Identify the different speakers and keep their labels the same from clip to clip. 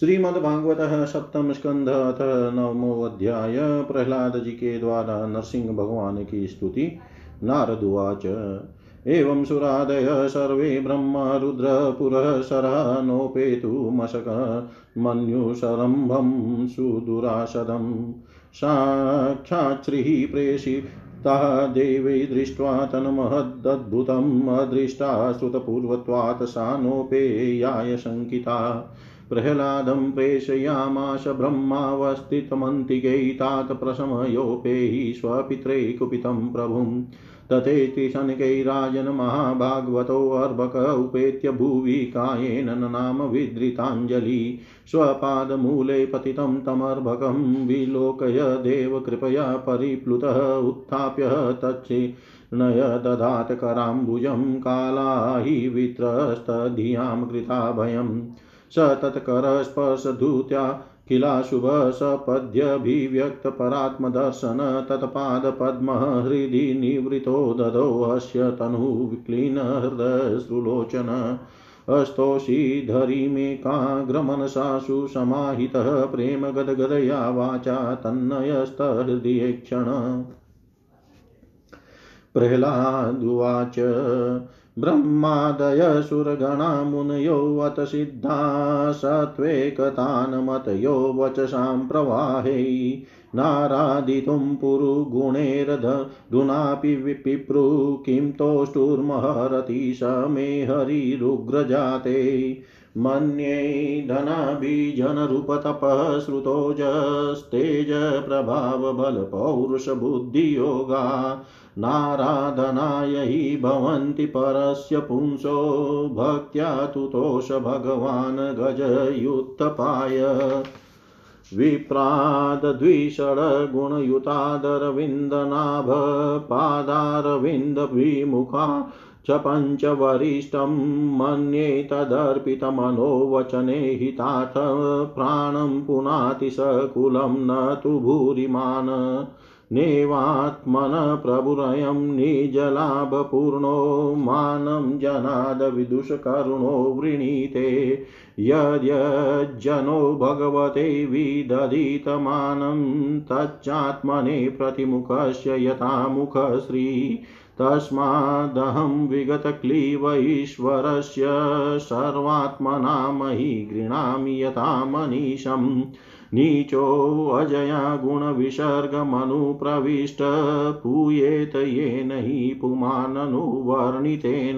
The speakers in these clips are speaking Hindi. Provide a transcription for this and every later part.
Speaker 1: श्रीमद्भागवत सप्तम स्कंध अथ नवमो अध्याय प्रहलाद जी के द्वारा नरसिंह भगवान की स्तुति नारदुवाच एवं सुरादय सर्वे ब्रह्म रुद्रपुरःसरा नोपेतुमशक मन्युशरम्भं सुदुराशदं। साक्षाच्छ्रीः प्रेषितः देवै दृष्ट्वा तन्महदद्भुतम् अदृष्टा श्रुतपूर्वत्वात् सा नोपेयाय शङ्किता। प्रह्लादं प्रेषयामाश ब्रह्मावस्थितमन्तिकैतात प्रशमयोपेहि स्वपित्रे कुपितं प्रभुं। तथेति शनकैराजन् महाभागवतोऽर्भक उपेत्य भुवि कायेन नाम विधृताञ्जलि स्वपादमूले पतितं तमर्भकं विलोकय देव कृपया परिप्लुतः उत्थाप्य तच्छि नय ददात कराम्बुजं वित्रस्तधियाँ भयम्। स तत्करस्पर्शधूत्या किलाशुभ सपद्यभिव्यक्तपरात्मदर्शन तत्पादपद्मः हृदि निवृतो ददोऽस्य तनुविक्लीनहृदयश्रुलोचन अस्तोषीधरीमेकाग्रमनसासु समाहितः प्रेमगदगदया वाचा तन्नयस्तहृदये क्षण प्रह्लादुवाच ब्रह्मादय सुरगणा मुनयोऽत सिद्धा सत्त्वेकतान्मतयो वचसां प्रवाहै। नारादितुं पुरुगुणैरधुनापि पिप्रु किं तोष्टुर्महरति स मे हरिरुग्रजाते। मन्ये धनाभिजनरूपतपः श्रुतोजस्तेजप्रभावबलपौरुषबुद्धियोगा नाराधनाय हि भवन्ति परस्य पुंसो भक्त्या तुतोष भगवान् गजयुत्थपाय विप्रादद्विषड्गुणयुतादरविन्दनाभ पादारविन्दविमुखा च पञ्चवरिष्ठं मन्ये तदर्पितमनोवचने हिताथ प्राणं पुनाति सकुलं न तु भूरिमान्। नेवात्मन प्रभुरयं निजलाभपूर्णो मानं जनादविदुषकरुणो वृणीते यद्यज्जनो भगवते विदधितमानं तच्चात्मने प्रतिमुखस्य यथा मुखश्री तस्मादहं विगतक्लीव ईश्वरस्य सर्वात्मना मयि गृह्णामि यथा मनीषम् नीचोऽजया गुणविसर्गमनुप्रविष्ट पूयेत येन हि पुमाननुवर्णितेन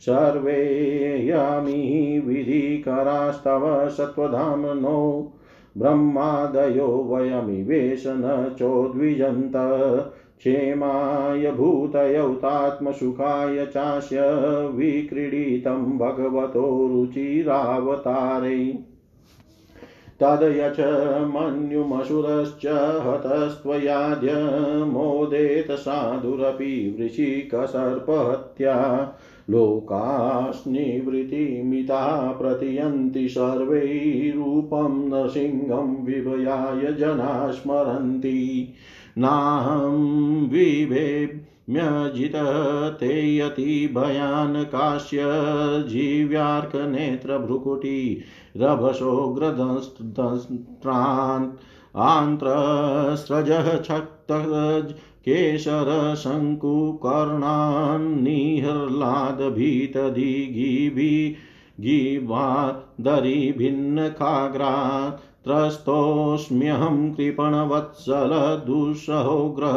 Speaker 1: सर्वे यामि विधिकरास्तव सत्त्वधाम्नो ब्रह्मादयो वयमिवेश न चोद्विजन्त। क्षेमाय भूतयौतात्मसुखाय चास्य विक्रीडितं भगवतो रुचिरावतारै। तदयच मन्युमसुरश्च हतस्त्वयाद्य मोदेत साधुरपि वृषिकसर्पहत्या। लोकास्निवृत्तिमिता प्रतियन्ति सर्वै रूपं नृसिंहं विभयाय जना स्मरन्ति। नाहं विभेम्यजितः ते यति भयानकास्य जीव्यार्कनेत्रभ्रुकुटी रभसोग्रदंष्ट्रान् आन्त्रस्रजः छक्तज केशरशङ्कुकर्णान्निह्लादभीतदिगिभि गिवादरिभिन्नखाग्रात् त्रस्तोऽस्म्यहं कृपणवत्सलदुःसहोग्रह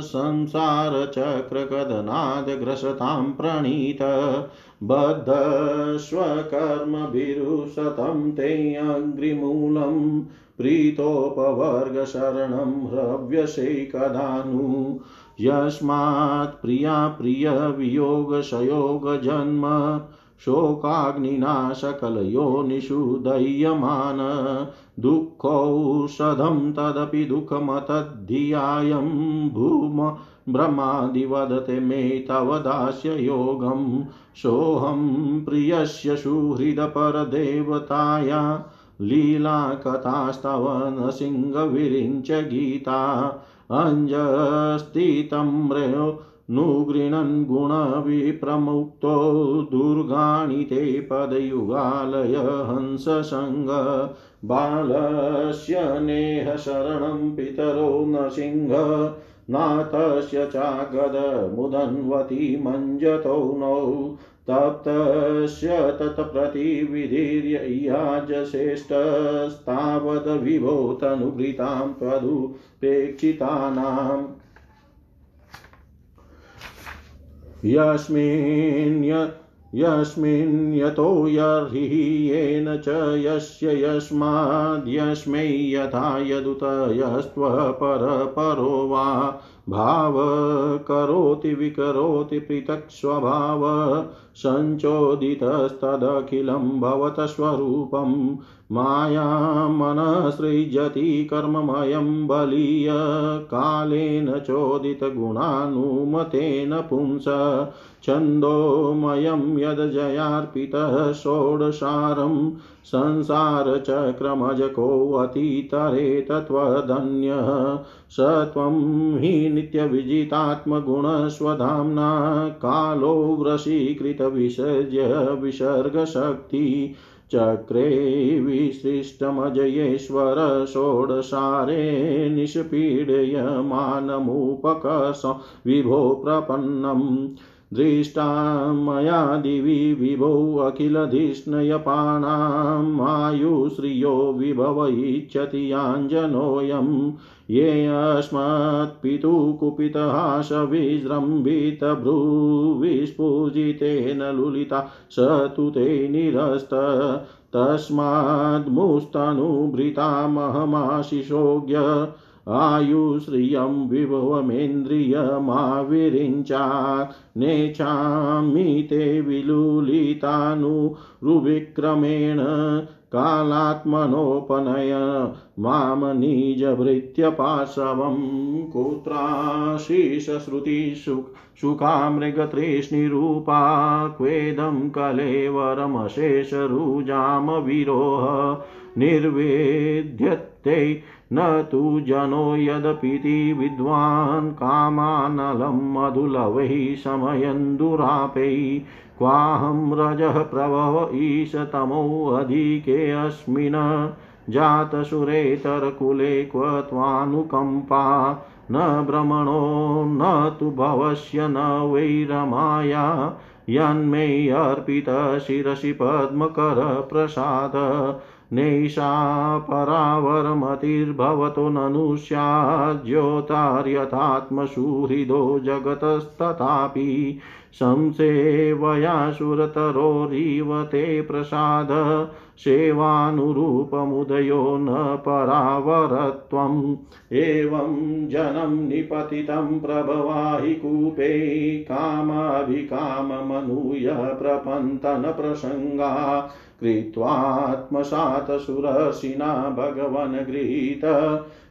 Speaker 1: संसारचक्रकदनादग्रसतां प्रणीत बद्धस्वकर्मभिरुशतं ते अग्रिमूलं प्रीतोपवर्गशरणं ह्रव्यसेकदानु यस्मात् प्रिया प्रियवियोगसयोगजन्म शोकाग्निना सकलयोनिषु दह्यमान दुःखौषधं तदपि दुःखमतद्धियायं। भूम ब्रह्मादिवदते मे तव दास्य योगं सोऽहं प्रियस्य सुहृदपरदेवताया। लीलाकथास्तव नृसिंहविरिञ्च गीता। अञ्जस्थितं नुगृणन् गुणविप्रमुक्तो दुर्गाणि ते पदयुगालय हंससङ्ग बालस्य नेहशरणं पितरो न सिंह नातस्य चागदमुदन्वती मञ्जतो नौ तप्तस्य तत्प्रतिविधीर्ययाजश्रेष्ठस्तावद् तनुभृतां त्वदुपेक्षितानाम् यस्मिन् यस्मिन् यतो यर्हि येन च यस्य यस्माद्यस्मै यथा यदुतयस्त्वपरपरो वा भाव करोति विकरोति पृथक् स्वभाव सञ्चोदितस्तदखिलं भवतस्वरूपं मायामनसृजति कर्ममयं बलीय कालेन चोदितगुणानुमतेन पुंस। छन्दोमयं यद्जयार्पितः षोडशारं संसारचक्रमजकोऽतीतरेतत्वधन्यः स त्वं हि नित्यविजितात्मगुणस्वधाम्ना कालो व्रशीकृतविसर्ज्य विसर्गशक्ति चक्रे विसृष्टमजयेश्वर षोडशारे निष्पीडयमानमुपकर्ष विभो प्रपन्नम्। दृष्टा मया दिवि विभो अखिलधिष्णयपाणामायुश्रियो विभव इच्छति याञ्जनोऽयं येऽस्मत्पितुः कुपितहासविजृम्भितभ्रुविस्फुजितेन लुलिता स तु ते निरस्त तस्माद्मुस्तनुभृतामहमाशिषोज्ञ आयुश्रियं विभवमेन्द्रियमाविरिञ्चात् नेच्छामि ते विलुलितानुरुविक्रमेण कालात्मनोपनय माँ निजभृत्य पाशवं कुत्राशीषश्रुतिषु सुखा मृगतृष्णिरूपा क्वेदं कलेवरमशेषरुजामविरोह निर्वेद्यते न तु जनो यदपीति विद्वान् कामानलं मधुलवैः शमयन्दुरापै क्वाहं रजः प्रभव ईशतमोऽधिकेऽस्मिन् जातसुरेतरकुले क्व त्वानुकम्पा। न भ्रमणो न तु भवस्य न वै रमाया यन्मे अर्पितशिरसि पद्मकरप्रसाद। नैषा परावरमतिर्भवतो ननु स्याज्योतार्यथात्मसुहृदो जगतस्तथापि संसेवया सुरतरोरिव ते प्रसाद सेवानुरूपमुदयो न परावरत्वम् एवं जनं निपतितं प्रभवाहि कूपे कामाभिकाममनूय प्रपन्तनप्रसङ्गा कृत्वात्मसात् सुरसिना भगवन् गृहीत।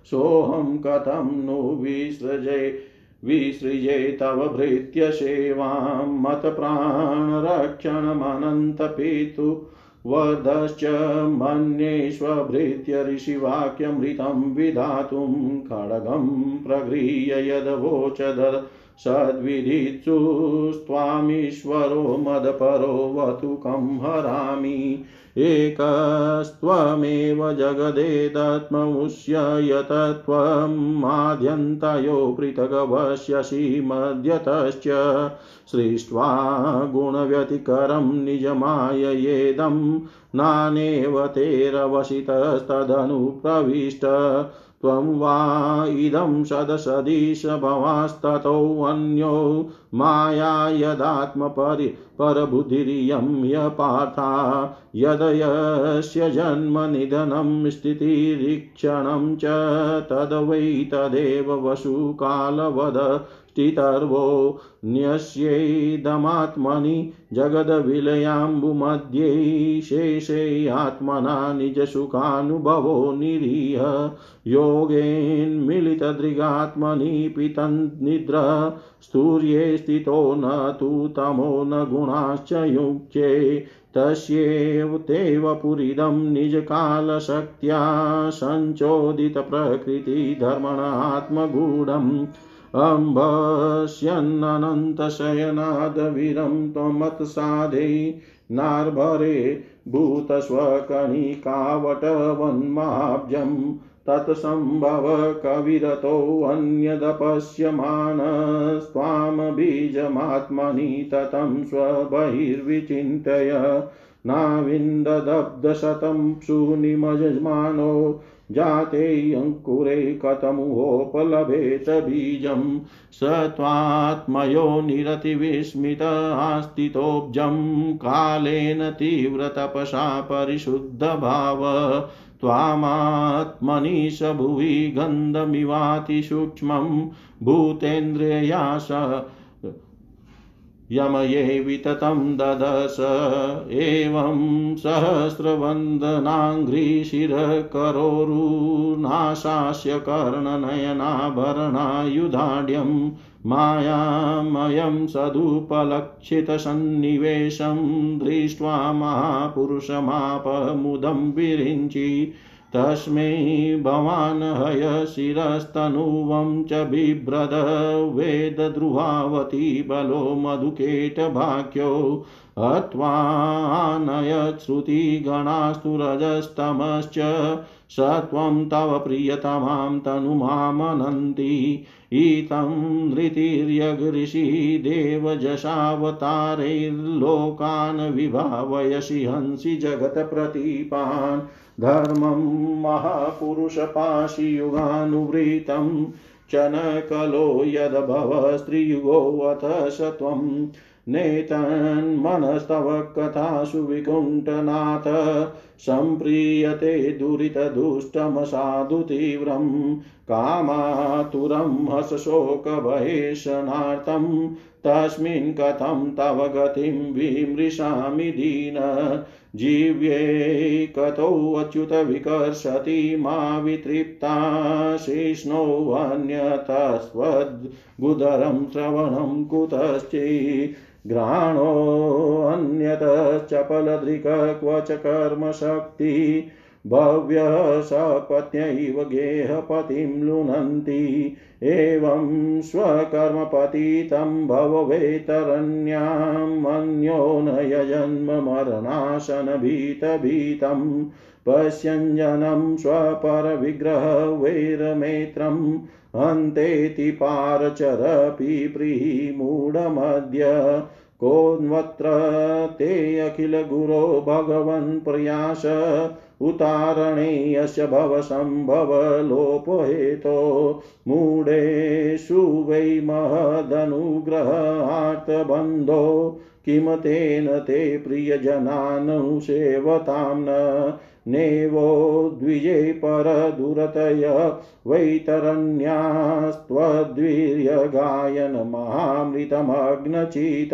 Speaker 1: सोऽहं कथं नु विसृजे विसृजे तव भृत्यसेवां मतप्राणरक्षणमनन्तपितु वधश्च मन्येष्वभृत्य ऋषिवाक्यमृतं विधातुं खड्गं प्रगृह्य यदवोचद सद्विधित्सुस्त्वामीश्वरो मदपरो वतुकं हरामि। एकस्त्वमेव जगदेतत्ममुष्य यतत्वमाद्यन्तयो पृथगवश्यसि मध्यतश्च सृष्ट्वा गुणव्यतिकरं निजमाययेदं नानेव तेरवसितस्तदनुप्रविष्ट त्वं वा इदं सदसदीश भवास्ततोऽन्यो माया यदात्मपरि परबुद्धिरियं यपाथा यदयस्य जन्मनिधनं स्थितिरीक्षणं च तद्वै तदेव वसुकालवद स्थितर्वो न्यस्यैदमात्मनि जगद्विलयाम्बुमध्ये शेषे आत्मना निजसुखानुभवो निरीह योगेन्मिलितदृगात्मनि पितन्निद्र स्तूर्ये स्थितो न तु तमो न गुणाश्च युक्ते तस्यैव तेव पुरीदं निजकालशक्त्या सञ्चोदितप्रकृतिधर्मणात्मगूढम् अम्भस्यन्नन्तशयनादवीरं त्वमत्साधे नार्भरे भूतस्वकणिकावटवन्माब्जम् तत्सम्भव कविरतोऽन्यदपश्यमानस्त्वां बीजमात्मनि ततं स्वबहिर्विचिन्तय नाविन्ददब्धशतं सुनिमजमानो जाते अङ्कुरे कथमुहोपलभेत बीजं स त्वात्मयो निरतिविस्मित आस्थितोऽब्जं कालेन तीव्रतपसा परिशुद्धभाव। त्वामात्मनि स भुवि गन्धमिवातिसूक्ष्मं भूतेन्द्रियास यमये विततं ददश। एवं सहस्रवन्दनाङ्घ्रिशिरकरोरुनाशास्य कर्णनयनाभरणायुधाढ्यं मायामयं सदुपलक्षितसन्निवेशं दृष्ट्वा महापुरुषमापमुदं विरिञ्चि तस्मै भवान् हयशिरस्तनुवं च बिभ्रद वेदद्रुहावती बलो मधुकेटभाख्यो हत्वानयच्छ्रुतिगणास्तु रजस्तमश्च स त्वं तव प्रियतमां तनुमामनन्ति ईतं धृतिर्यगऋषि देवजशावतारैर्लोकान् विभावयसि हंसि जगत्प्रतीपान्। धर्मं महापुरुषपाशियुगानुवृतं न कलो स्त्रियुगोऽथ स त्वं नेतन्मनस्तव कथासु विकुण्ठनाथ सम्प्रीयते दुरितदुष्टमसाधु तीव्रं कामातुरं हसशोकभयेशनार्थं तस्मिन् कथं तव गतिं विमृशामि दीन। जीव्ये कतोऽच्युत विकर्षति मा वितृप्ता शिष्णोऽन्यतस्वद्गुदरं श्रवणं कुतश्चि घ्राणोऽन्यतश्चपलदृक् क्व च कर्मशक्ति भव्यः सपत्न्यैव गेहपतिं लुनन्ति। एवं स्वकर्मपतितं भववेतरण्याम् अन्यो न यजन्ममरणाशनभीतभीतं पश्यञ्जनं स्वपरविग्रहवैरमेत्रम् हन्तेति पारचरपिप्रीमूढमद्य कोऽन्वत्र ते अखिलगुरो भगवन् प्रयास उतारणे यस्य भवसम्भवलोपहेतो मूढेषु वै महदनुग्रहार्थबन्धो। किम तेन ते प्रियजनानुसेवतां न नेवो द्विजे परदुरतय वैतरण्यास्त्वद्वीर्यगायनमहामृतमग्नचित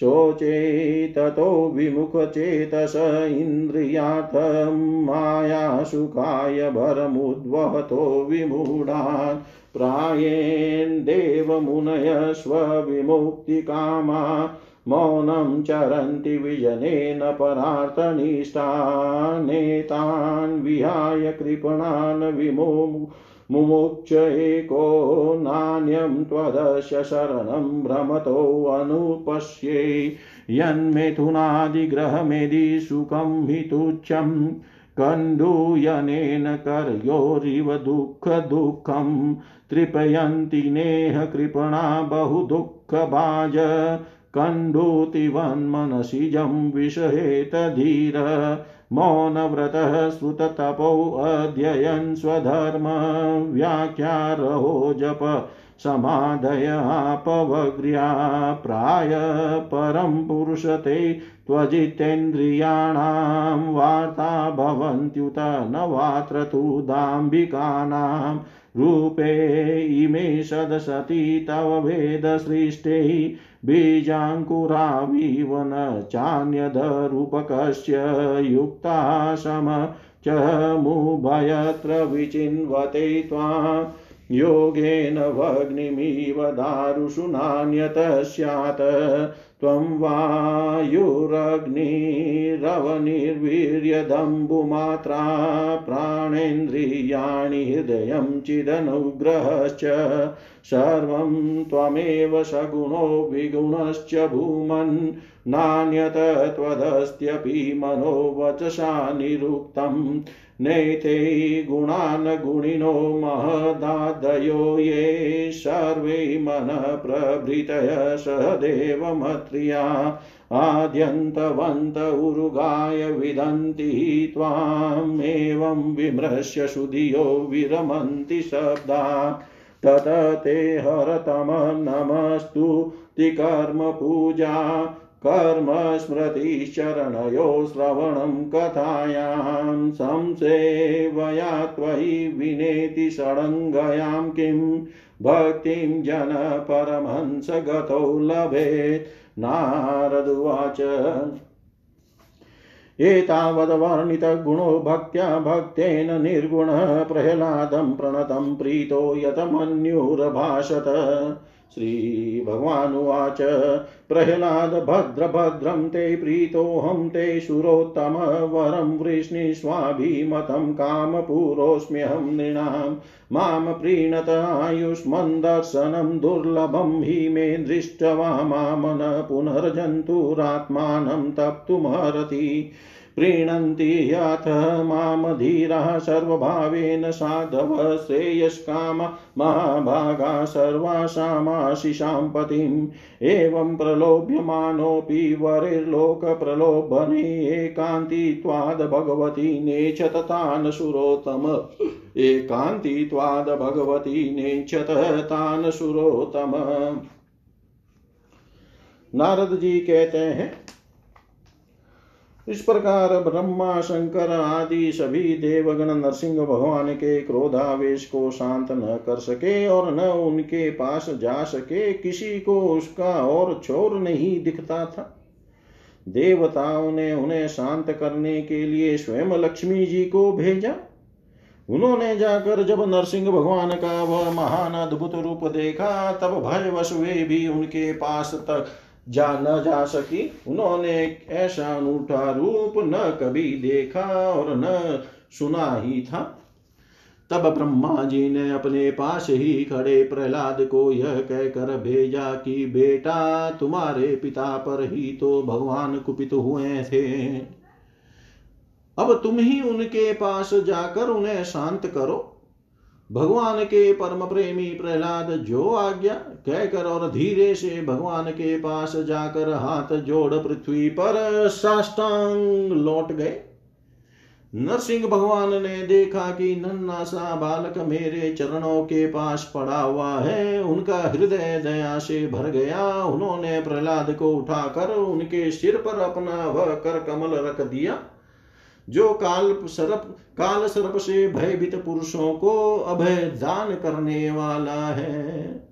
Speaker 1: शोचे ततो विमुखचेतस इन्द्रियार्थं मायाशुकाय भरमुद्वहतो विमूढान्। प्रायेण देवमुनय स्वविमुक्तिकामा मौनं चरन्ति विजनेन परार्थनिष्ठा नेतान् विहाय कृपणान् विमो मुमुक्ष एको नान्यं त्वदस्य शरणं भ्रमतोऽनुपश्ये यन्मिथुनादिग्रहमेदि सुखं हि तुच्छं कण्डूयनेन कर्योरिव दुःखदुःखं। तृपयन्ति नेह कृपणा बहुदुःखभाज कण्डूतिवन्मनसिजं विषहेतधीर मौनव्रतः श्रुततपोऽध्ययन् स्वधर्म व्याख्यारहो जप समाधयापवग्र्या प्राय परं पुरुषते त्वजितेन्द्रियाणां वार्ता भवन्त्युत न वात्र तु दाम्बिकानां रूपे इमे सदसति तव भेदसृष्टे बीजाङ्कुराविव न चान्यदरूपकस्य युक्ता सम च मुभयत्र विचिन्वते त्वां। योगेन भग्निमिव दारुषु नान्यत स्यात्। त्वं वायुरग्निरवनिर्वीर्यदम्बुमात्रा प्राणेन्द्रियाणि हृदयं चिदनुग्रहश्च सर्वं त्वमेव सगुणो विगुणश्च भूमन् नान्यत त्वदस्त्यपि मनो निरुक्तम् नैते गुणान् गुणिनो महदादयो ये सर्वे मनः प्रभृतय सहदेवमत्रिया आद्यन्तवन्त उरुगाय विदन्ति त्वामेवं विमृश्य सुधियो विरमन्ति शब्दा। तत ते हरतम नमस्तु, तिकर्मपूजा। कर्म स्मृतिश्चरणयो श्रवणं कथायां संसेवया त्वयि विनेति षडङ्गयां किं भक्तिं जन परमहंसगतौ लभेत्। नारदुवाच एतावद्वर्णितगुणो भक्त्या भक्तेन निर्गुणः प्रह्लादं प्रणतं प्रीतो यतमन्युरभाषत। श्रीभगवानुवाच। प्रह्लाद भद्रभद्रं ते प्रीतोऽहं ते सुरोत्तम वरं वृष्णिष्वाभिमतं कामपुरोऽस्म्यहं नृणां। माँ प्रीणत आयुष्मन्दर्शनं दुर्लभं हि मे दृष्ट्वा मामन पुनर्जन्तुरात्मानं तप्तुमर्हति। प्रीणन्ति अथ माँ धीराः सर्वभावेन साधव श्रेयस्कामा महाभागा सर्वासामाशिषां पतिम् एवं प्रलोभ्यमानोऽपि वरिर्लोकप्रलोभने एकान्तित्वाद् भगवती नेच्छत तान् सुरोत्तम। एकान्तित्वाद् भगवती नेच्छत तान् सुरोत्तम। नारद जी कहते हैं इस प्रकार ब्रह्मा, शंकर आदि सभी देवगण नरसिंह भगवान के क्रोधावेश को शांत न कर सके और न उनके पास जा सके, किसी को उसका और छोर नहीं दिखता था। देवताओं ने उन्हें शांत करने के लिए स्वयं लक्ष्मी जी को भेजा। उन्होंने जाकर जब नरसिंह भगवान का वह महान अद्भुत रूप देखा, तब भयवश वे भी उनके पास तक जा न जा सकी। उन्होंने ऐसा अनूठा रूप न कभी देखा और न सुना ही था। तब ब्रह्मा जी ने अपने पास ही खड़े प्रहलाद को यह कहकर भेजा कि, बेटा, तुम्हारे पिता पर ही तो भगवान कुपित हुए थे। अब तुम ही उनके पास जाकर उन्हें शांत करो। भगवान के परम प्रेमी प्रहलाद जो आज्ञा कहकर और धीरे से भगवान के पास जाकर हाथ जोड़ पृथ्वी पर साष्टांग लौट गए। नरसिंह भगवान ने देखा कि नन्ना सा बालक मेरे चरणों के पास पड़ा हुआ है। उनका हृदय दया से भर गया। उन्होंने प्रहलाद को उठाकर उनके सिर पर अपना वह कर कमल रख दिया। जो काल सर्प काल सर्प से भयभीत पुरुषों को अभय दान करने वाला है।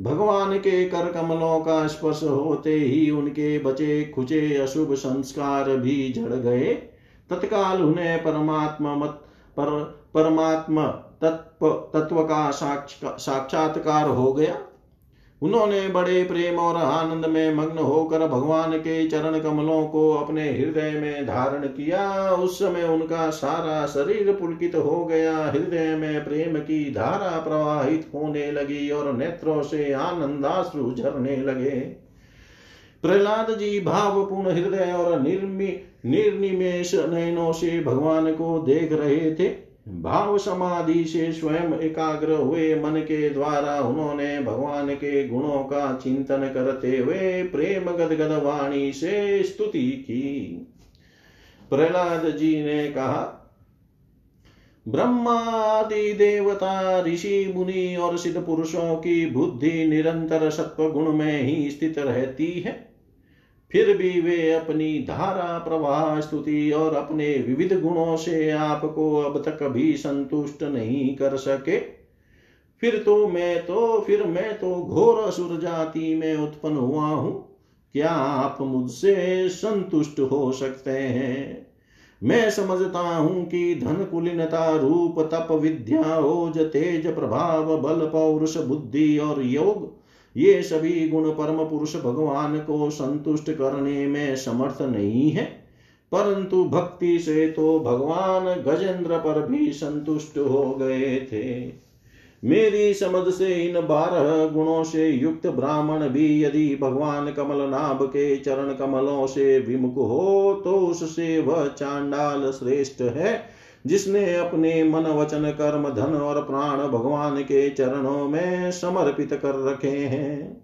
Speaker 1: भगवान के कर कमलों का स्पर्श होते ही उनके बचे खुचे अशुभ संस्कार भी झड़ गए। तत्काल उन्हें परमात्मा मत, पर, परमात्मा तत्व तत्व का साक्षात्कार हो गया। उन्होंने बड़े प्रेम और आनंद में मग्न होकर भगवान के चरण कमलों को अपने हृदय में धारण किया। उस समय उनका सारा शरीर पुलकित हो गया। हृदय में प्रेम की धारा प्रवाहित होने लगी और नेत्रों से आनंदाश्रु झरने लगे। प्रहलाद जी भावपूर्ण हृदय और निर्मि निर्निमेश नयनों से भगवान को देख रहे थे। भाव समाधि से स्वयं एकाग्र हुए मन के द्वारा उन्होंने भगवान के गुणों का चिंतन करते हुए प्रेम गदगद वाणी से स्तुति की। प्रहलाद जी ने कहा, ब्रह्मादि देवता, ऋषि, मुनि और सिद्ध पुरुषों की बुद्धि निरंतर सत्व गुण में ही स्थित रहती है। फिर भी वे अपनी धारा, प्रवाह, स्तुति और अपने विविध गुणों से आपको अब तक भी संतुष्ट नहीं कर सके। फिर तो मैं तो फिर मैं तो घोर असुर जाति में उत्पन्न हुआ हूँ। क्या आप मुझसे संतुष्ट हो सकते हैं? मैं समझता हूँ कि धन कुलीनता रूप, तप विद्या, ओज, तेज प्रभाव, बल, पौरुष, बुद्धि और योग ये सभी गुण परम पुरुष भगवान को संतुष्ट करने में समर्थ नहीं है। परंतु भक्ति से तो भगवान गजेंद्र पर भी संतुष्ट हो गए थे। मेरी समझ से इन बारह गुणों से युक्त ब्राह्मण भी यदि भगवान कमल नाभ के चरण कमलों से विमुख हो तो उससे वह चांडाल श्रेष्ठ है। जिसने अपने मन वचन, कर्म, धन और प्राण भगवान के चरणों में समर्पित कर रखे हैं।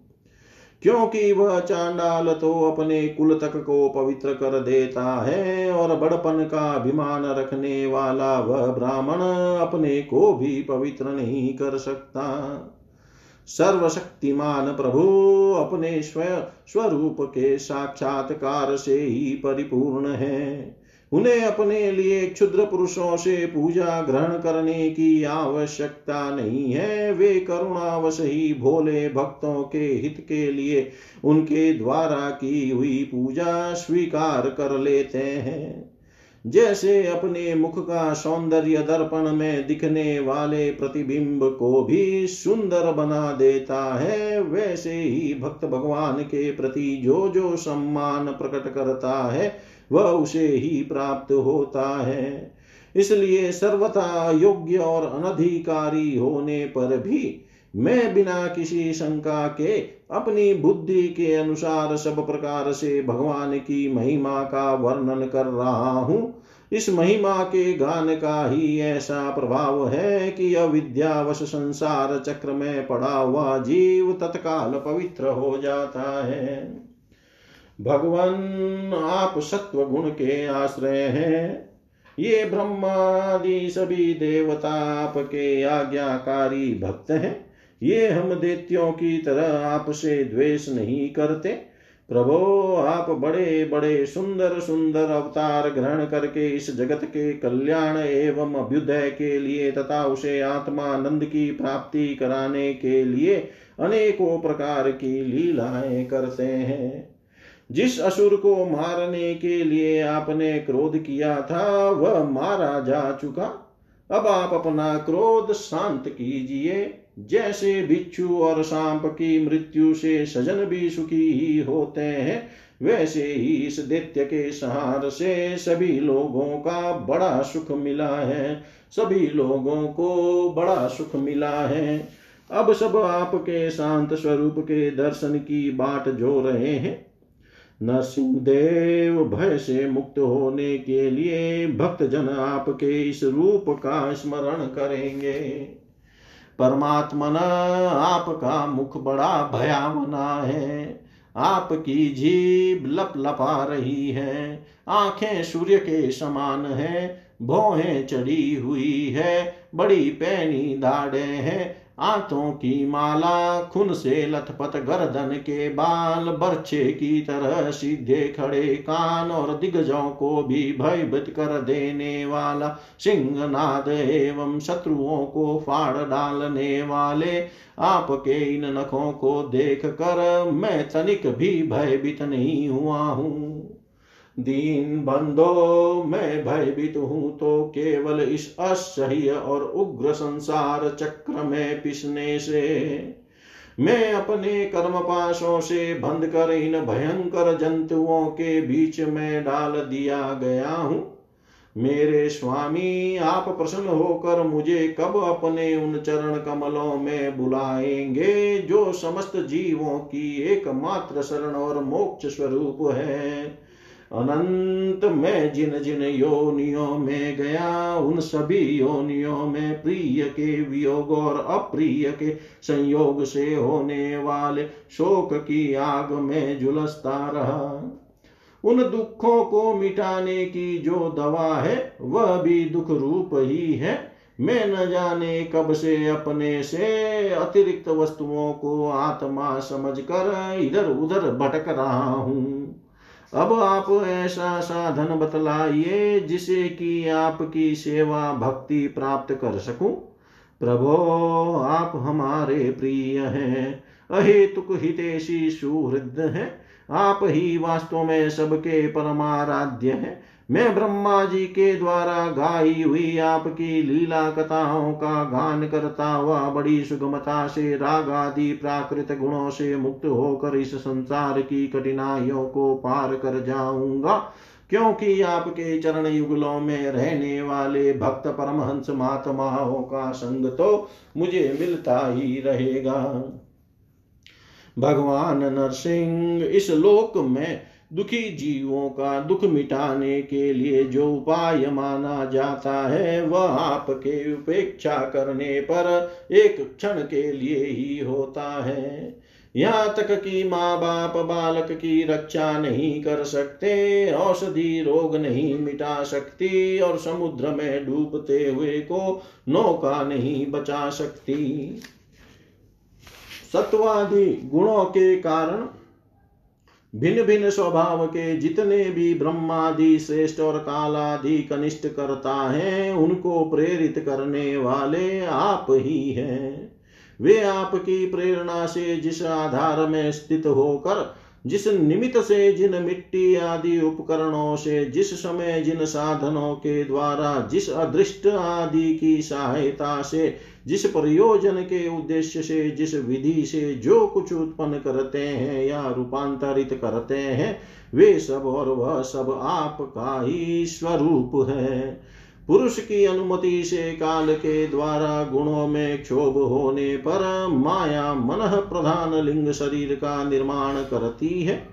Speaker 1: क्योंकि वह चांडाल तो अपने कुल तक को पवित्र कर देता है और बड़पन का अभिमान रखने वाला वह ब्राह्मण अपने को भी पवित्र नहीं कर सकता। सर्वशक्तिमान प्रभु अपने स्वयं स्वरूप के साक्षात्कार से ही परिपूर्ण है। उन्हें अपने लिए क्षुद्र पुरुषों से पूजा ग्रहण करने की आवश्यकता नहीं है। वे करुणावश ही भोले भक्तों के हित के लिए उनके द्वारा की हुई पूजा स्वीकार कर लेते हैं। जैसे अपने मुख का सौंदर्य दर्पण में दिखने वाले प्रतिबिंब को भी सुंदर बना देता है, वैसे ही भक्त भगवान के प्रति जो जो सम्मान प्रकट करता है वह उसे ही प्राप्त होता है। इसलिए सर्वथा योग्य और अनधिकारी होने पर भी मैं बिना किसी शंका के अपनी बुद्धि के अनुसार सब प्रकार से भगवान की महिमा का वर्णन कर रहा हूँ। इस महिमा के गान का ही ऐसा प्रभाव है कि अविद्यावश संसार चक्र में पड़ा हुआ जीव तत्काल पवित्र हो जाता है। भगवान आप सत्व गुण के आश्रय हैं। ये ब्रह्मादि सभी देवता आपके आज्ञाकारी भक्त हैं। ये हम देत्यों की तरह आपसे द्वेष नहीं करते। प्रभो, आप बड़े बड़े, सुंदर सुंदर अवतार ग्रहण करके इस जगत के कल्याण एवं अभ्युदय के लिए तथा उसे आत्मानंद की प्राप्ति कराने के लिए अनेकों प्रकार की लीलाएँ करते हैं। जिस असुर को मारने के लिए आपने क्रोध किया था, वह मारा जा चुका। अब आप अपना क्रोध शांत कीजिए। जैसे बिच्छू और सांप की मृत्यु से सजन भी सुखी ही होते हैं, वैसे ही इस दैत्य के सहार से सभी लोगों का बड़ा सुख मिला है। सभी लोगों को बड़ा सुख मिला है। अब सब आपके शांत स्वरूप के दर्शन की बाट जो रहे हैं नरसिंहदेव भय से मुक्त होने के लिए भक्त जन आपके इस रूप का स्मरण करेंगे। परमात्मन आपका मुख बड़ा भयावना है। आपकी जीभ लप लपा रही है। आँखें सूर्य के समान है। भौहें चढ़ी हुई है। बड़ी पैनी दाढ़े हैं। आंतों की माला, खून से लथपथ गर्दन के बाल, बर्छे की तरह सीधे खड़े कान और दिग्गजों को भी भयभीत कर देने वाला, सिंहनाद एवं शत्रुओं को फाड़ डालने वाले, आपके इन नखों को देख कर मैं तनिक भी भयभीत नहीं हुआ हूँ। दीन बंधो मैं भयभीत हूँ तो केवल इस असह्य और उग्र संसार चक्र में पिसने से। मैं अपने कर्म पाशों से बंद कर इन भयंकर जंतुओं के बीच में डाल दिया गया हूँ। मेरे स्वामी, आप प्रसन्न होकर मुझे कब अपने उन चरण कमलों में बुलाएँगे, जो समस्त जीवों की एकमात्र शरण और मोक्ष स्वरूप है? अनंत में जिन जिन योनियों में गया, उन सभी योनियों में प्रिय के वियोग और अप्रिय के संयोग से होने वाले शोक की आग में झुलसता रहा। उन दुखों को मिटाने की जो दवा है, वह भी दुख रूप ही है। मैं न जाने कब से अपने से अतिरिक्त वस्तुओं को आत्मा समझकर इधर उधर भटक रहा हूँ। अब आप ऐसा साधन बतलाइए जिसे कि आपकी सेवा भक्ति प्राप्त कर सकूँ। प्रभो, आप हमारे प्रिय हैं, अहेतुक हितेशी सुहृद हैं। आप ही वास्तव में सबके परमाराध्य हैं। मैं ब्रह्मा जी के द्वारा गाई हुई आपकी लीला कथाओं का गान करता हुआ बड़ी सुगमता से राग आदि प्राकृत गुणों से मुक्त होकर इस संसार की कठिनाइयों को पार कर जाऊँगा। क्योंकि आपके चरण युगलों में रहने वाले भक्त परमहंस महात्माओं का संग तो मुझे मिलता ही रहेगा। भगवान नरसिंह, इस लोक में दुखी जीवों का दुख मिटाने के लिए जो उपाय माना जाता है, वह आपके उपेक्षा करने पर एक क्षण के लिए ही होता है। यहाँ तक कि माँ बाप बालक की रक्षा नहीं कर सकते, औषधि रोग नहीं मिटा सकती और समुद्र में डूबते हुए को नौका नहीं बचा सकती। सत्वादि गुणों के कारण भिन्न भिन्न स्वभाव के जितने भी ब्रह्मादि, श्रेष्ठ और कालादि कनिष्ठ करता है, उनको प्रेरित करने वाले आप ही हैं। वे आपकी प्रेरणा से जिस आधार में स्थित होकर जिस निमित्त से जिन मिट्टी आदि उपकरणों से, जिस समय जिन साधनों के द्वारा, जिस अदृष्ट आदि की सहायता से, जिस प्रयोजन के उद्देश्य से, जिस विधि से जो कुछ उत्पन्न करते हैं या रूपांतरित करते हैं, वे सब और वह सब आपका ही स्वरूप है। पुरुष की अनुमति से काल के द्वारा गुणों में क्षोभ होने पर माया मन प्रधान लिंग शरीर का निर्माण करती है।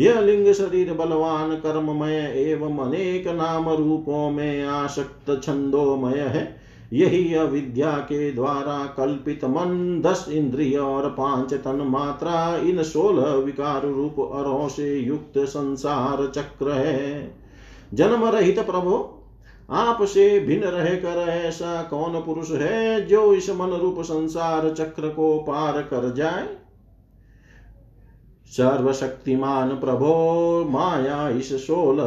Speaker 1: यह लिंग शरीर बलवान, कर्ममय एवं अनेक नाम रूपों में आसक्त, छंदोमय है। यही अविद्या के द्वारा कल्पित मन, दस इंद्रिय और पाँच तन मात्रा, इन सोलह विकार रूप अरों से युक्त संसार चक्र है। जन्म रहित प्रभु आपसे भिन्न रहकर ऐसा कौन पुरुष है जो इस मन रूप संसार चक्र को पार कर जाए? सर्वशक्तिमान प्रभो, माया इस सोलह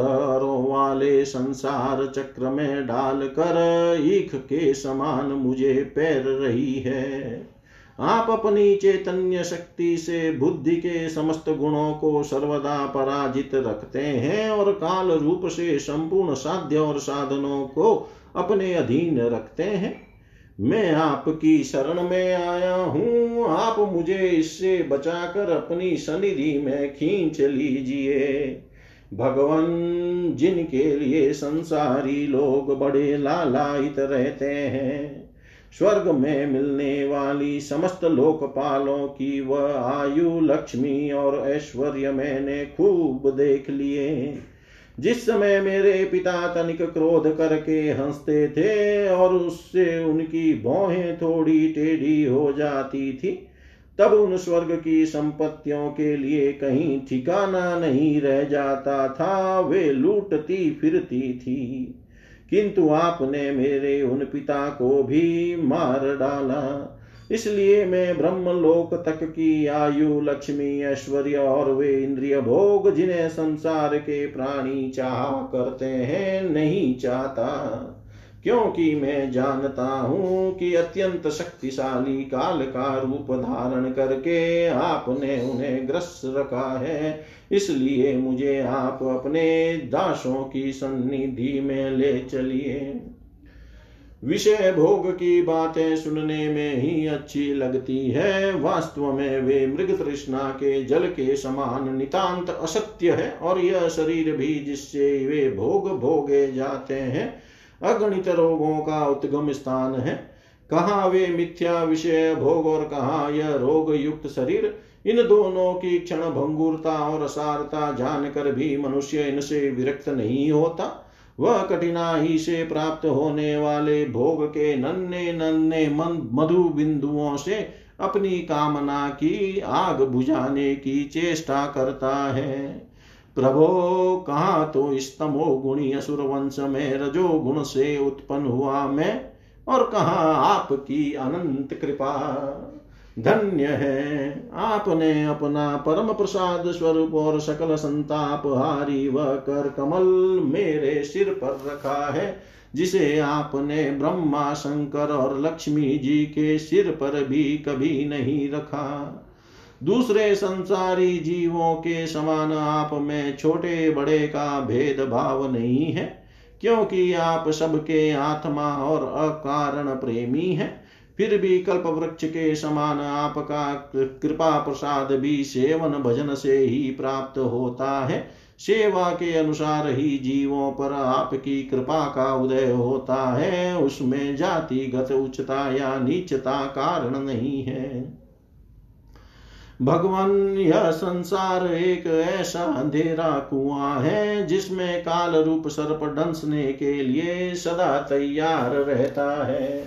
Speaker 1: वाले संसार चक्र में डाल कर ईख के समान मुझे पैर रही है। आप अपनी चैतन्य शक्ति से बुद्धि के समस्त गुणों को सर्वदा पराजित रखते हैं और काल रूप से संपूर्ण साध्य और साधनों को अपने अधीन रखते हैं। मैं आपकी शरण में आया हूँ। आप मुझे इससे बचाकर अपनी सनिधि में खींच लीजिए। भगवान, जिनके लिए संसारी लोग बड़े लालायित रहते हैं स्वर्ग में मिलने वाली समस्त लोकपालों की वह आयु लक्ष्मी और ऐश्वर्य मैंने खूब देख लिए। जिस समय मेरे पिता तनिक क्रोध करके हँसते थे और उससे उनकी भौहें थोड़ी टेढ़ी हो जाती थी, तब उन स्वर्ग की संपत्तियों के लिए कहीं ठिकाना नहीं रह जाता था, वे लूटती फिरती थी। किंतु आपने मेरे उन पिता को भी मार डाला। इसलिए मैं ब्रह्मलोक तक की आयु, लक्ष्मी, ऐश्वर्य और वे इंद्रिय भोग जिन्हें संसार के प्राणी चाह करते हैं, नहीं चाहता। क्योंकि मैं जानता हूँ कि अत्यंत शक्तिशाली काल का रूप धारण करके आपने उन्हें ग्रस्त रखा है। इसलिए मुझे आप अपने दासों की सन्निधि में ले चलिए। विषय भोग की बातें सुनने में ही अच्छी लगती है। वास्तव में वे मृग तृष्णा के जल के समान नितांत असत्य है और यह शरीर भी जिससे वे भोग भोगे जाते हैं अगणित रोगों का उद्गम स्थान है। कहा वे मिथ्या विषय, भोग और कहा यह रोग युक्त शरीर? इन दोनों की क्षण भंगुरता और असारता जानकर भी मनुष्य इनसे विरक्त नहीं होता। वह कठिनाई से प्राप्त होने वाले भोग के नन्हे नन्हे मधु बिंदुओं से अपनी कामना की आग बुझाने की चेष्टा करता है। प्रभो, कहा तो इस तमो गुणी असुर वंश में रजो गुण से उत्पन्न हुआ मैं? और कहा आपकी अनंत कृपा? धन्य है। आपने अपना परम प्रसाद स्वरूप और सकल संताप हारी व कर कमल मेरे सिर पर रखा है, जिसे आपने ब्रह्मा शंकर और लक्ष्मी जी के सिर पर भी कभी नहीं रखा। दूसरे संसारी जीवों के समान आप में छोटे बड़े का भेद भाव नहीं है, क्योंकि आप सबके आत्मा और अकारण प्रेमी हैं। फिर भी कल्प वृक्ष के समान आपका कृपा प्रसाद भी सेवन भजन से ही प्राप्त होता है। सेवा के अनुसार ही जीवों पर आपकी कृपा का उदय होता है। उसमें जातिगत उच्चता या नीचता कारण नहीं है। भगवान, यह संसार एक ऐसा अंधेरा कुआँ है, जिसमें काल रूप सर्प डंसने के लिए सदा तैयार रहता है।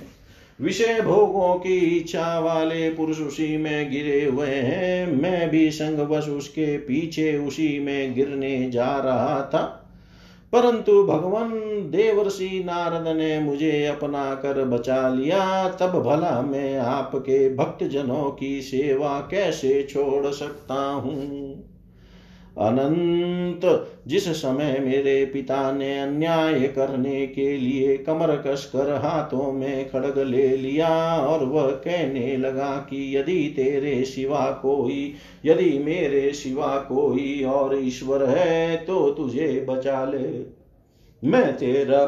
Speaker 1: विषय भोगों की इच्छा वाले पुरुष उसी में गिरे हुए हैं। मैं भी संग बस उसके पीछे उसी में गिरने जा रहा था। परंतु भगवान देवर्षि नारद ने मुझे अपना कर बचा लिया, तब भला मैं आपके भक्त जनों की सेवा कैसे छोड़ सकता हूँ? अनंत, जिस समय मेरे पिता ने अन्याय करने के लिए कमर कस कर हाथों में खड़ग ले लिया और वह कहने लगा कि यदि तेरे सिवा कोई, यदि मेरे सिवा कोई और ईश्वर है तो तुझे बचा ले। मैं तेरा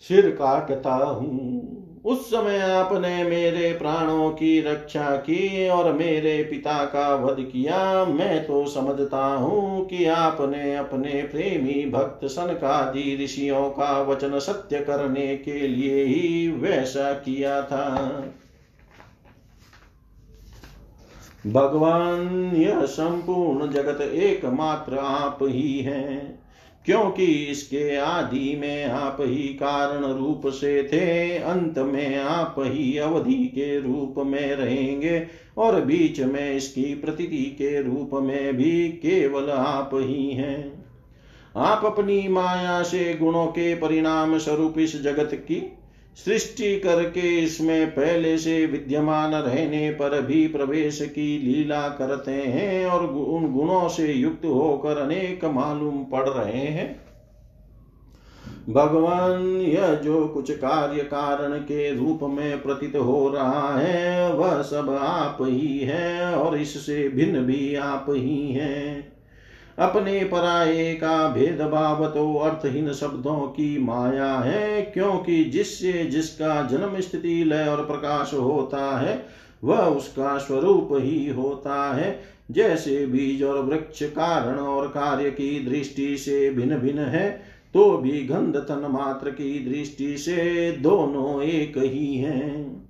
Speaker 1: सिर काटता हूँ। उस समय आपने मेरे प्राणों की रक्षा की और मेरे पिता का वध किया। मैं तो समझता हूँ कि आपने अपने प्रेमी भक्त सनकादि ऋषियों का वचन सत्य करने के लिए ही वैसा किया था। भगवान, यह संपूर्ण जगत एकमात्र आप ही हैं। क्योंकि इसके आदि में आप ही कारण रूप से थे, अंत में आप ही अवधि के रूप में रहेंगे, और बीच में इसकी प्रतीति के रूप में भी केवल आप ही हैं। आप अपनी माया से गुणों के परिणाम स्वरूप इस जगत की सृष्टि करके इसमें पहले से विद्यमान रहने पर भी प्रवेश की लीला करते हैं और उन गुणों से युक्त होकर अनेक मालूम पड़ रहे हैं। भगवान, यह जो कुछ कार्य कारण के रूप में प्रतीत हो रहा है, वह सब आप ही है और इससे भिन्न भी आप ही हैं। अपने पराये का भेदभाव तो अर्थहीन शब्दों की माया है, क्योंकि जिससे जिसका जन्म स्थिति लय और प्रकाश होता है, वह उसका स्वरूप ही होता है। जैसे बीज और वृक्ष कारण और कार्य की दृष्टि से भिन्न भिन्न है तो भी गंध तन मात्र की दृष्टि से दोनों एक ही हैं।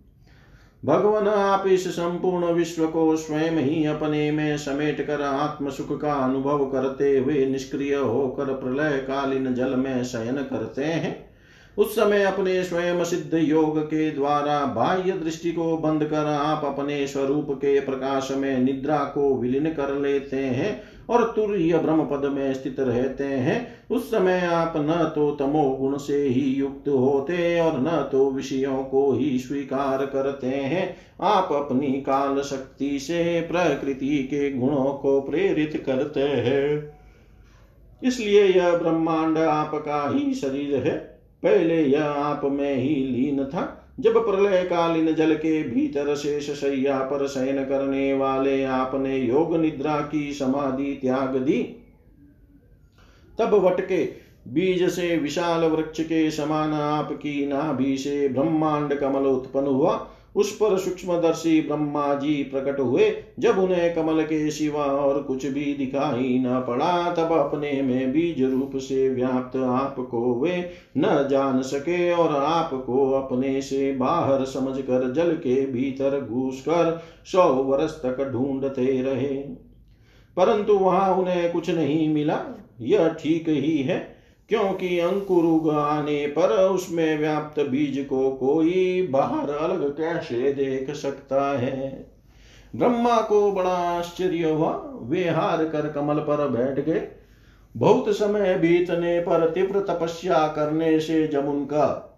Speaker 1: भगवान आप इस संपूर्ण विश्व को स्वयं ही अपने में समेट कर आत्म सुख का अनुभव करते हुए निष्क्रिय होकर प्रलय कालीन जल में शयन करते हैं। उस समय अपने स्वयं सिद्ध योग के द्वारा बाह्य दृष्टि को बंद कर आप अपने स्वरूप के प्रकाश में निद्रा को विलीन कर लेते हैं। और तुरय ब्रह्म पद में स्थित रहते हैं। उस समय आप न तो तमो गुण से ही युक्त होते और न तो विषयों को ही स्वीकार करते हैं। आप अपनी काल शक्ति से प्रकृति के गुणों को प्रेरित करते हैं। इसलिए यह ब्रह्मांड आपका ही शरीर है। पहले यह आप में ही लीन था। जब प्रलय कालीन जल के भीतर शेष सैया पर शयन करने वाले आपने योग निद्रा की समाधि त्याग दी, तब वटके बीज से विशाल वृक्ष के समान आपकी नाभि से ब्रह्मांड कमल उत्पन्न हुआ। उस पर सूक्ष्मदर्शी ब्रह्मा जी प्रकट हुए। जब उन्हें कमल के सिवा और कुछ भी दिखाई न पड़ा, तब अपने में बीज रूप से व्याप्त आपको वे न जान सके और आपको अपने से बाहर समझकर जल के भीतर घुस कर सौ वर्ष तक ढूंढते रहे। परंतु वहाँ उन्हें कुछ नहीं मिला। यह ठीक ही है। क्योंकि अंकुर आने पर उसमें व्याप्त बीज को कोई बाहर अलग कैसे देख सकता है? ब्रह्मा को बड़ा आश्चर्य हुआ। वे हार कर कमल पर बैठ गए। बहुत समय बीतने पर तीव्र तपस्या करने से जब उनका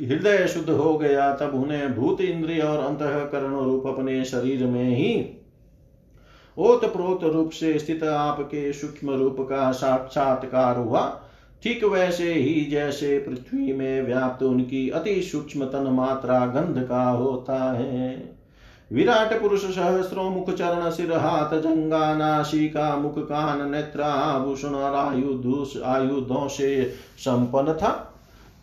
Speaker 1: हृदय शुद्ध हो गया, तब उन्हें भूत इंद्रिय और अंतकरण रूप अपने शरीर में ही ओत प्रोत रूप से स्थित आपके सूक्ष्म रूप का साक्षात्कार हुआ। ठीक वैसे ही जैसे पृथ्वी में व्याप्त उनकी अति सूक्ष्म तन मात्रा गंध का होता है। विराट पुरुष सहस्रो मुख चरण सिर हाथ जंगा नाशिका मुख कान नेत्र आभूषण और आयुधों से संपन्न था।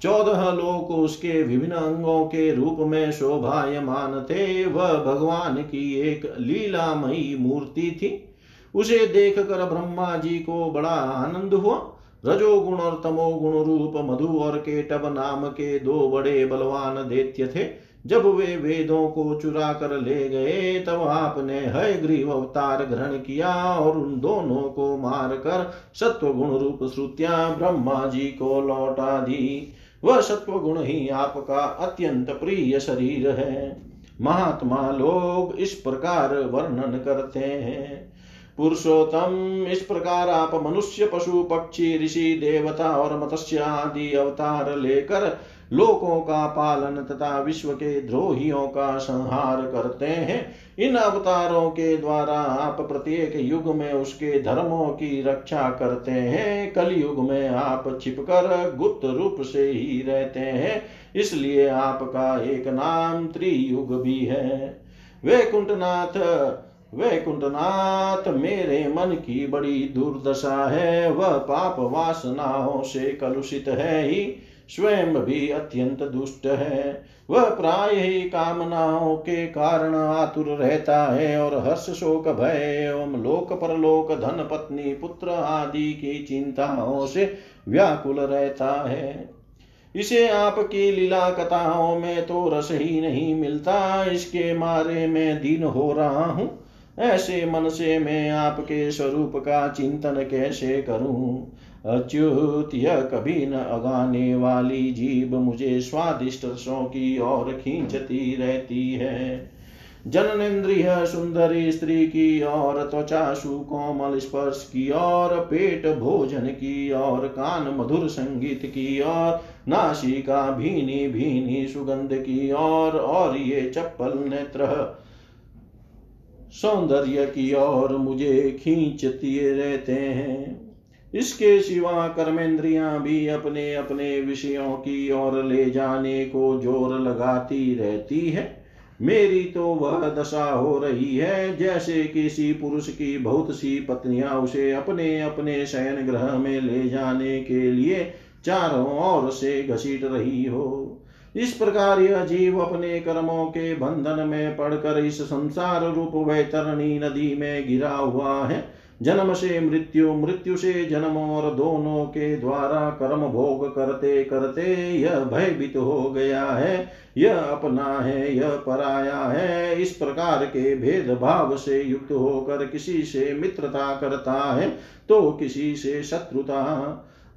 Speaker 1: चौदह लोक उसके विभिन्न अंगों के रूप में शोभायमान थे। वह भगवान की एक लीलामयी मूर्ति थी। उसे देख कर ब्रह्मा जी को बड़ा आनंद हुआ। रजोगुण और तमोगुण रूप मधु और केटब नाम के दो बड़े बलवान दैत्य थे। जब वे वेदों को चुरा कर ले गए, तब आपने हय ग्रीव अवतार ग्रहण किया और उन दोनों को मार कर सत्व गुण रूप श्रुतियाँ ब्रह्मा जी को लौटा दी। वह सत्व गुण ही आपका अत्यंत प्रिय शरीर है। महात्मा लोग इस प्रकार वर्णन करते हैं। पुरुषोत्तम। इस प्रकार आप मनुष्य, पशु, पक्षी, ऋषि, देवता और मत्स्य आदि अवतार लेकर लोकों का पालन तथा विश्व के द्रोहियों का संहार करते हैं। इन अवतारों के द्वारा आप प्रत्येक युग में उसके धर्मों की रक्षा करते हैं। कल युग में आप छिपकर गुप्त रूप से ही रहते हैं। इसलिए आपका एक नाम त्रियुग भी है। वे कुंठनाथ वैकुंठनाथ, मेरे मन की बड़ी दुर्दशा है। वह पाप वासनाओं से कलुषित है ही, स्वयं भी अत्यंत दुष्ट है। वह प्राय ही कामनाओं के कारण आतुर रहता है और हर्ष, शोक, भय एवं लोक, परलोक, धन, पत्नी, पुत्र आदि की चिंताओं से व्याकुल रहता है। इसे आपकी लीला कथाओं में तो रस ही नहीं मिलता। इसके मारे में दीन हो रहा हूँ। ऐसे मन से मैं आपके स्वरूप का चिंतन कैसे करूँ? अच्युत, यह कभी न अगाने वाली जीव मुझे स्वादिष्ट रसों की ओर खींचती रहती है। जननेन्द्रिय सुंदरी स्त्री की और त्वचा सुकोमल स्पर्श की और पेट भोजन की और कान मधुर संगीत की और नासिका भीनी भीनी सुगंध की ओर और और ये चप्पल नेत्र सौंदर्य की ओर मुझे खींचती रहते हैं। इसके सिवा कर्मेंद्रियाँ भी अपने अपने विषयों की ओर ले जाने को ज़ोर लगाती रहती है। मेरी तो वह दशा हो रही है, जैसे किसी पुरुष की बहुत सी पत्नियाँ उसे अपने अपने शयन ग्रह में ले जाने के लिए चारों ओर से घसीट रही हो। इस प्रकार यह जीव अपने कर्मों के बंधन में पड़कर इस संसार रूप वैतरणी नदी में गिरा हुआ है। जन्म से मृत्यु मृत्यु से जन्म और दोनों के द्वारा कर्म भोग करते करते यह भयभीत हो गया है। यह अपना है, यह पराया है। इस प्रकार के भेदभाव से युक्त होकर किसी से मित्रता करता है तो किसी से शत्रुता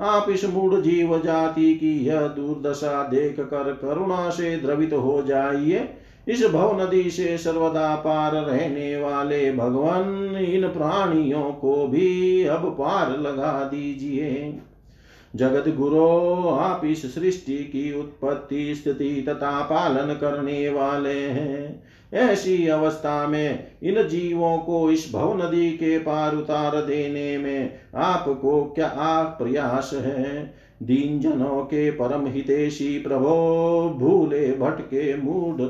Speaker 1: आप इस मूड जीव जाति की यह दुर्दशा देख कर करुणा से द्रवित हो जाइए। इस भव नदी से सर्वदा पार रहने वाले भगवान, इन प्राणियों को भी अब पार लगा दीजिए। जगत गुरो आप इस सृष्टि की उत्पत्ति स्थिति तथा पालन करने वाले हैं। ऐसी अवस्था में इन जीवों को इस भव नदी के पार उतार देने में आपको क्या आप प्रयास है? दीन जनों के परम हितेशी प्रभो, भूले भटके मूड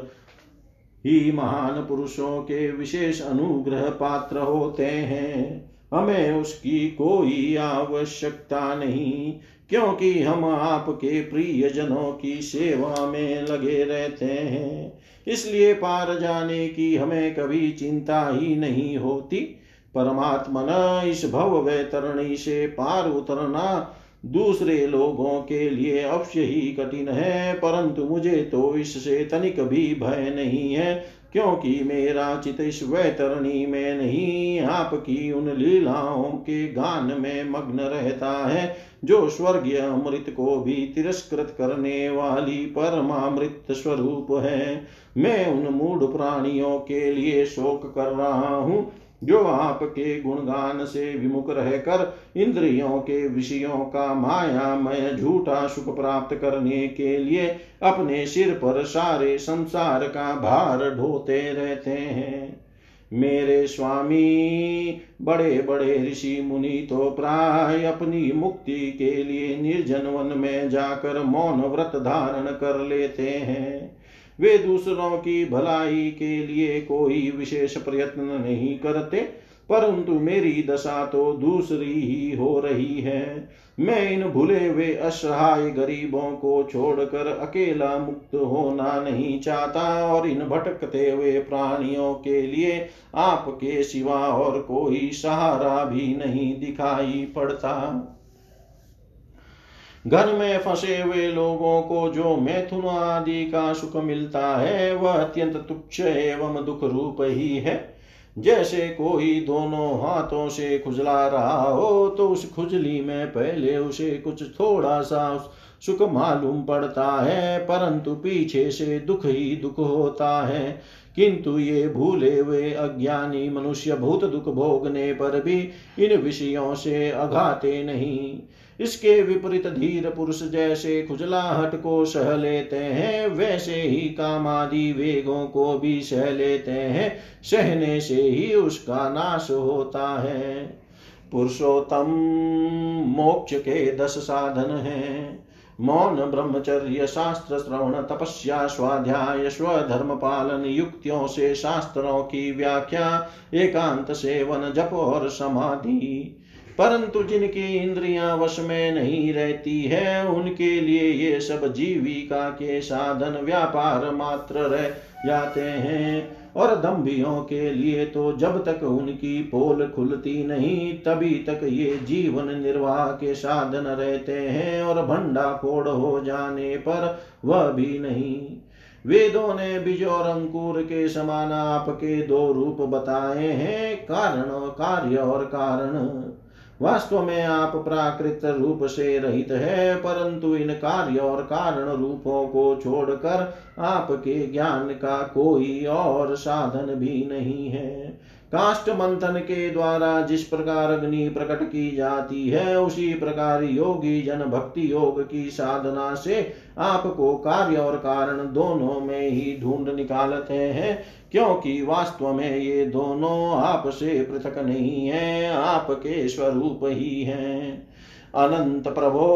Speaker 1: ही महान पुरुषों के विशेष अनुग्रह पात्र होते हैं। हमें उसकी कोई आवश्यकता नहीं। क्योंकि हम आपके प्रिय जनों की सेवा में लगे रहते हैं। इसलिए पार जाने की हमें कभी चिंता ही नहीं होती। परमात्मा न इस भव वैतरणी से पार उतरना दूसरे लोगों के लिए अवश्य ही कठिन है, परंतु मुझे तो इससे तनिक भी भय नहीं है, क्योंकि मेरा चित इस वैतरणी में नहीं, आपकी उन लीलाओं के गान में मग्न रहता है। जो स्वर्गीय अमृत को भी तिरस्कृत करने वाली परमामृत स्वरूप है, मैं उन मूड प्राणियों के लिए शोक कर रहा हूँ, जो आपके गुणगान से विमुख रहकर इंद्रियों के विषयों का मायामय झूठा सुख प्राप्त करने के लिए अपने सिर पर सारे संसार का भार ढोते रहते हैं। मेरे स्वामी, बड़े बड़े ऋषि मुनि तो प्राय अपनी मुक्ति के लिए निर्जन वन में जाकर मौन व्रत धारण कर लेते हैं। वे दूसरों की भलाई के लिए कोई विशेष प्रयत्न नहीं करते। परंतु मेरी दशा तो दूसरी ही हो रही है। मैं इन भूले हुए असहाय गरीबों को छोड़कर अकेला मुक्त होना नहीं चाहता और इन भटकते हुए प्राणियों के लिए आपके सिवा और कोई सहारा भी नहीं दिखाई पड़ता। घर में फंसे हुए लोगों को जो मैथुन आदि का सुख मिलता है, वह अत्यंत तुच्छ एवं दुख रूप ही है। जैसे कोई दोनों हाथों से खुजला रहा हो तो उस खुजली में पहले उसे कुछ थोड़ा सा सुख मालूम पड़ता है, परंतु पीछे से दुख ही दुख होता है। किंतु ये भूले हुए अज्ञानी मनुष्य भूत दुख भोगने पर भी इन विषयों से अघाते नहीं। इसके विपरीत धीर पुरुष जैसे खुजलाहट को सह लेते हैं, वैसे ही कामादि वेगों को भी सह लेते हैं, सहने से ही उसका नाश होता है। पुरुषोत्तम मोक्ष के दस साधन हैं। मौन, ब्रह्मचर्य, शास्त्र, श्रवण, तपस्या, स्वाध्याय, स्वधर्म पालन, युक्तियों से शास्त्रों की व्याख्या, एकांत सेवन, जप और समाधि। परंतु जिनकी इंद्रियाँ वश में नहीं रहती है, उनके लिए ये सब जीविका के साधन व्यापार मात्र रह जाते हैं। और दम्भियों के लिए तो जब तक उनकी पोल खुलती नहीं, तभी तक ये जीवन निर्वाह के साधन रहते हैं और भंडा फोड़ हो जाने पर वह भी नहीं। वेदों ने बीज और अंकुर के समान आपके दो रूप बताए हैं, कारण, कार्य और कारण। वास्तव में आप प्राकृत रूप से रहित है, परंतु इन कार्य और कारण रूपों को छोड़कर आपके ज्ञान का कोई और साधन भी नहीं है। काष्ट मंथन के द्वारा जिस प्रकार अग्नि प्रकट की जाती है, उसी प्रकार योगी जन भक्ति योग की साधना से आपको कार्य और कारण दोनों में ही ढूंढ निकालते हैं, क्योंकि वास्तव में ये दोनों आपसे पृथक नहीं है, आपके स्वरूप ही हैं। अनंत प्रभो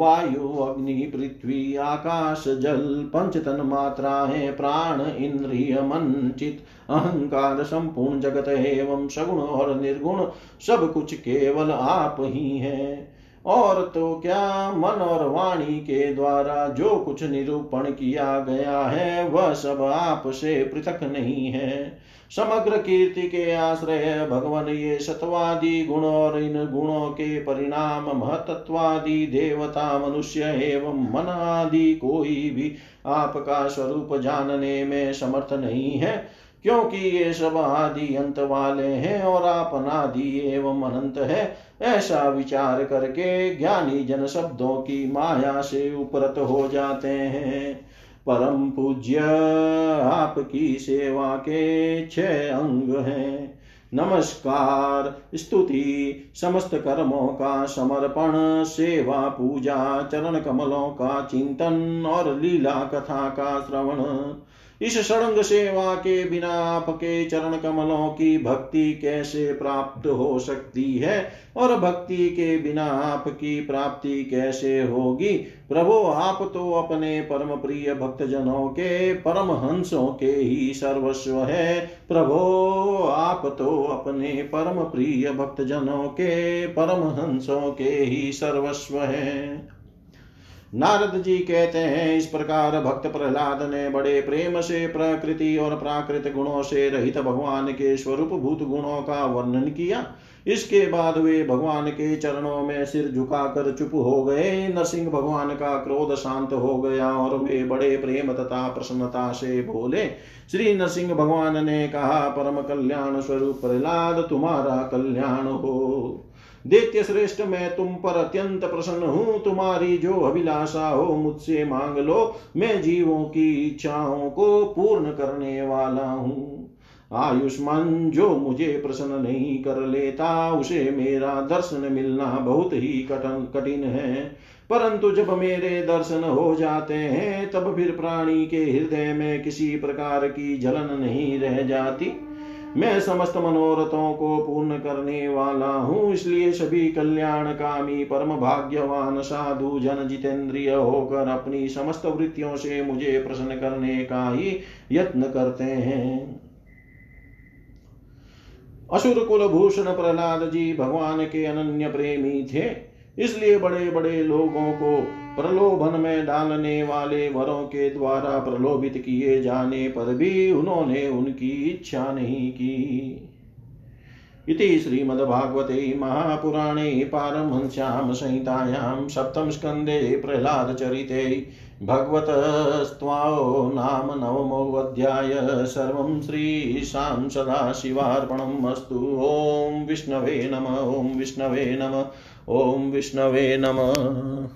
Speaker 1: वायु, अग्नि, पृथ्वी, आकाश, जल, पंचतन मात्राएँ प्राण, इंद्रिय मन चित अहंकार, संपूर्ण जगत एवं सगुण और निर्गुण, सब कुछ केवल आप ही हैं। और तो क्या मन और वाणी के द्वारा जो कुछ निरूपण किया गया है, वह सब आप से पृथक नहीं है। समग्र कीर्ति के आश्रय भगवान ये सत्वादि गुण और इन गुणों के परिणाम, महतत्वादि देवता, मनुष्य एवं मन आदि कोई भी आपका स्वरूप जानने में समर्थ नहीं है, क्योंकि ये सब आदि अंत वाले हैं और आप अनादि एवं अनंत है। ऐसा विचार करके ज्ञानी जन शब्दों की माया से उपरत हो जाते हैं। परम पूज्य, आपकी सेवा के छह अंग हैं। नमस्कार, स्तुति, समस्त कर्मों का समर्पण, सेवा, पूजा, चरण कमलों का चिंतन और लीला कथा का श्रवण। इस सड़ंग सेवा के बिना आपके चरण कमलों की भक्ति कैसे प्राप्त हो सकती है? और भक्ति के बिना आपकी प्राप्ति कैसे होगी? प्रभु, आप तो अपने परम प्रिय भक्त जनों के, परम हंसों के ही सर्वस्व है। प्रभो, आप तो अपने परम प्रिय भक्त जनों के, परम हंसों के ही सर्वस्व है। नारद जी कहते हैं, इस प्रकार भक्त प्रहलाद ने बड़े प्रेम से प्रकृति और प्राकृत गुणों से रहित भगवान के स्वरूप भूत गुणों का वर्णन किया। इसके बाद वे भगवान के चरणों में सिर झुकाकर चुप हो गए। नरसिंह भगवान का क्रोध शांत हो गया और वे बड़े प्रेम तथा प्रसन्नता से बोले, श्री नरसिंह भगवान ने कहा, परम कल्याण स्वरूप प्रहलाद, तुम्हारा कल्याण हो। दैत्य श्रेष्ठ मैं तुम पर अत्यंत प्रसन्न हूँ, तुम्हारी जो अभिलाषा हो, मुझसे मांग लो। मैं जीवों की इच्छाओं को पूर्ण करने वाला हूँ। आयुष्मान जो मुझे प्रसन्न नहीं कर लेता, उसे मेरा दर्शन मिलना बहुत ही कठिन कठिन है। परंतु जब मेरे दर्शन हो जाते हैं, तब फिर प्राणी के हृदय में किसी प्रकार की जलन नहीं रह जाती। मैं समस्त मनोरथों को पूर्ण करने वाला हूँ, इसलिए सभी कल्याणकामी परम भाग्यवान साधु, जन, जितेंद्रिय होकर अपनी समस्त वृत्तियों से मुझे प्रसन्न करने का ही यत्न करते हैं। असुर कुल भूषण प्रहलाद जी भगवान के अनन्य प्रेमी थे, इसलिए बड़े बड़े लोगों को प्रलोभन में डालने वाले वरों के द्वारा प्रलोभित किए जाने पर भी उन्होंने उनकी इच्छा नहीं की। इति श्रीमद्भागवते महापुराणे पारमहंस्यां संहितायां सप्तमस्कन्धे प्रह्लादचरिते भगवतस्त्वाओ नाम नवमोऽध्याय सर्वं श्रीशां सदाशिवार्पणम् अस्तु। ॐ विष्णवे नम, ॐ विष्णवे नम, ॐ विष्णवे नमः।